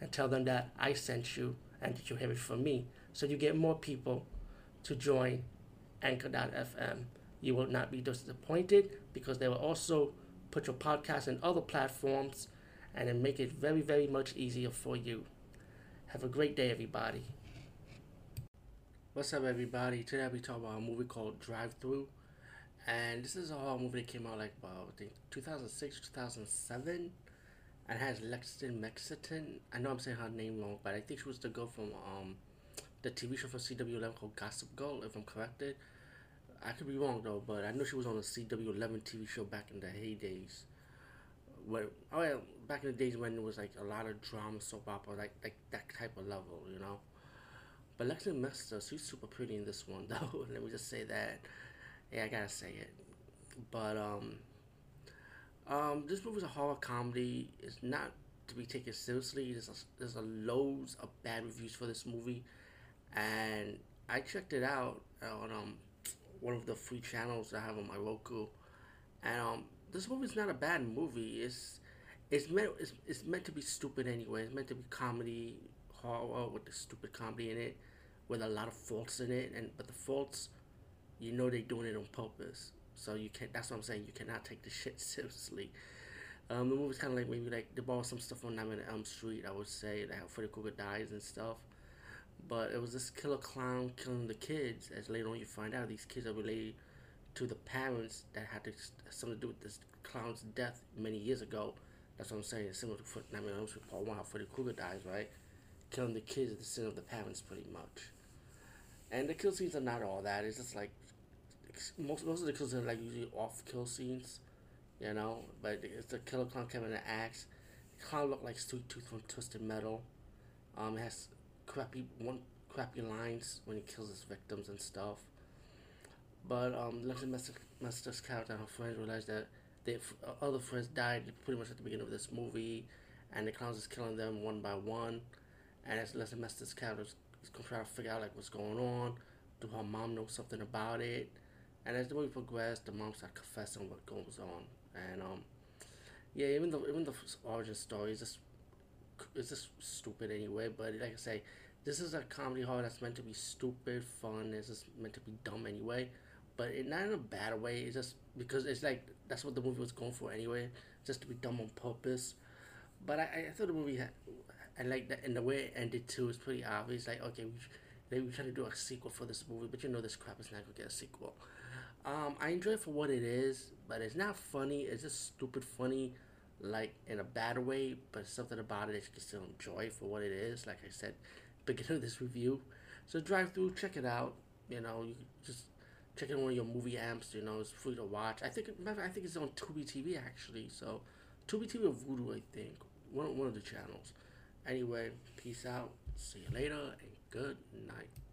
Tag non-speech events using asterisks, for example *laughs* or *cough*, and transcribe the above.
and tell them that I sent you and that you have it from me. So you get more people to join Anchor.fm. You will not be disappointed because they will also put your podcast in other platforms and then make it very, very much easier for you. Have a great day, everybody. What's up, everybody? Today be talking about a movie called Drive Thru. And this is a horror movie that came out like about, I think, 2006, 2007 and has Lexington Mexican. I know I'm saying her name wrong, but I think she was the girl from um the TV show for CW11 called Gossip Girl, if I'm corrected. I could be wrong though, but I know she was on the CW11 TV show back in the heydays. Where oh yeah, back in the days when it was like a lot of drama, soap opera, like like that type of level, you know. But Lexington Mexican, she's super pretty in this one *laughs* though. Let me just say that. Yeah, I gotta say it. But um um, this movie's a horror comedy. It's not to be taken seriously. There's a, there's a loads of bad reviews for this movie, and I checked it out on um one of the free channels I have on my Roku, and um this movie's not a bad movie. It's it's meant it's, it's meant to be stupid anyway. It's meant to be comedy horror with the stupid comedy in it, with a lot of faults in it, and but the faults, you know, they're doing it on purpose. So you can't. That's what I'm saying. You cannot take the shit *laughs* seriously. Um, the movie's kind of like maybe like they borrow some stuff on Nightmare on Elm Street. I would say how Freddy Krueger dies and stuff. But it was this killer clown killing the kids. As later on you find out, these kids are related to the parents that had to, something to do with this clown's death many years ago. That's what I'm saying. It's similar to Nightmare on Elm Street Part One, how Freddy Krueger dies, right? Killing the kids is the sin of the parents, pretty much. And the kill scenes are not all that. It's just like most most of the kills are like usually off kill scenes, you know. But it's the killer clown coming an axe. It kind of look like Sweet Tooth from Twisted Metal. Um, it has crappy one crappy lines when he kills his victims and stuff. But um, Lexi Meester's character and her friends realize that their uh, other friends died pretty much at the beginning of this movie, and the clowns is killing them one by one. And as Leslie Meester's character is trying to figure out like what's going on, do her mom know something about it? And as the movie progressed, the mom started confessing what goes on, and um, yeah, even though even the origin story is just it's just stupid anyway. But like I say, this is a comedy horror that's meant to be stupid, fun. It's just meant to be dumb anyway, but it, not in a bad way. It's just because it's like that's what the movie was going for anyway, just to be dumb on purpose. But I, I thought the movie had, and like that, and the way it ended too is pretty obvious. Like okay, we, they were trying to do a sequel for this movie, but you know this crap is not gonna get a sequel. Um, I enjoy it for what it is, but it's not funny. It's just stupid funny, like in a bad way. But something about it that you can still enjoy for what it is. Like I said, beginning of this review. So Drive Thru, check it out. You know, you just check it on one of your movie amps. You know, it's free to watch. I think I think it's on Tubi TV actually. So Tubi TV or Vudu, I think one one of the channels. Anyway, peace out. See you later and good night.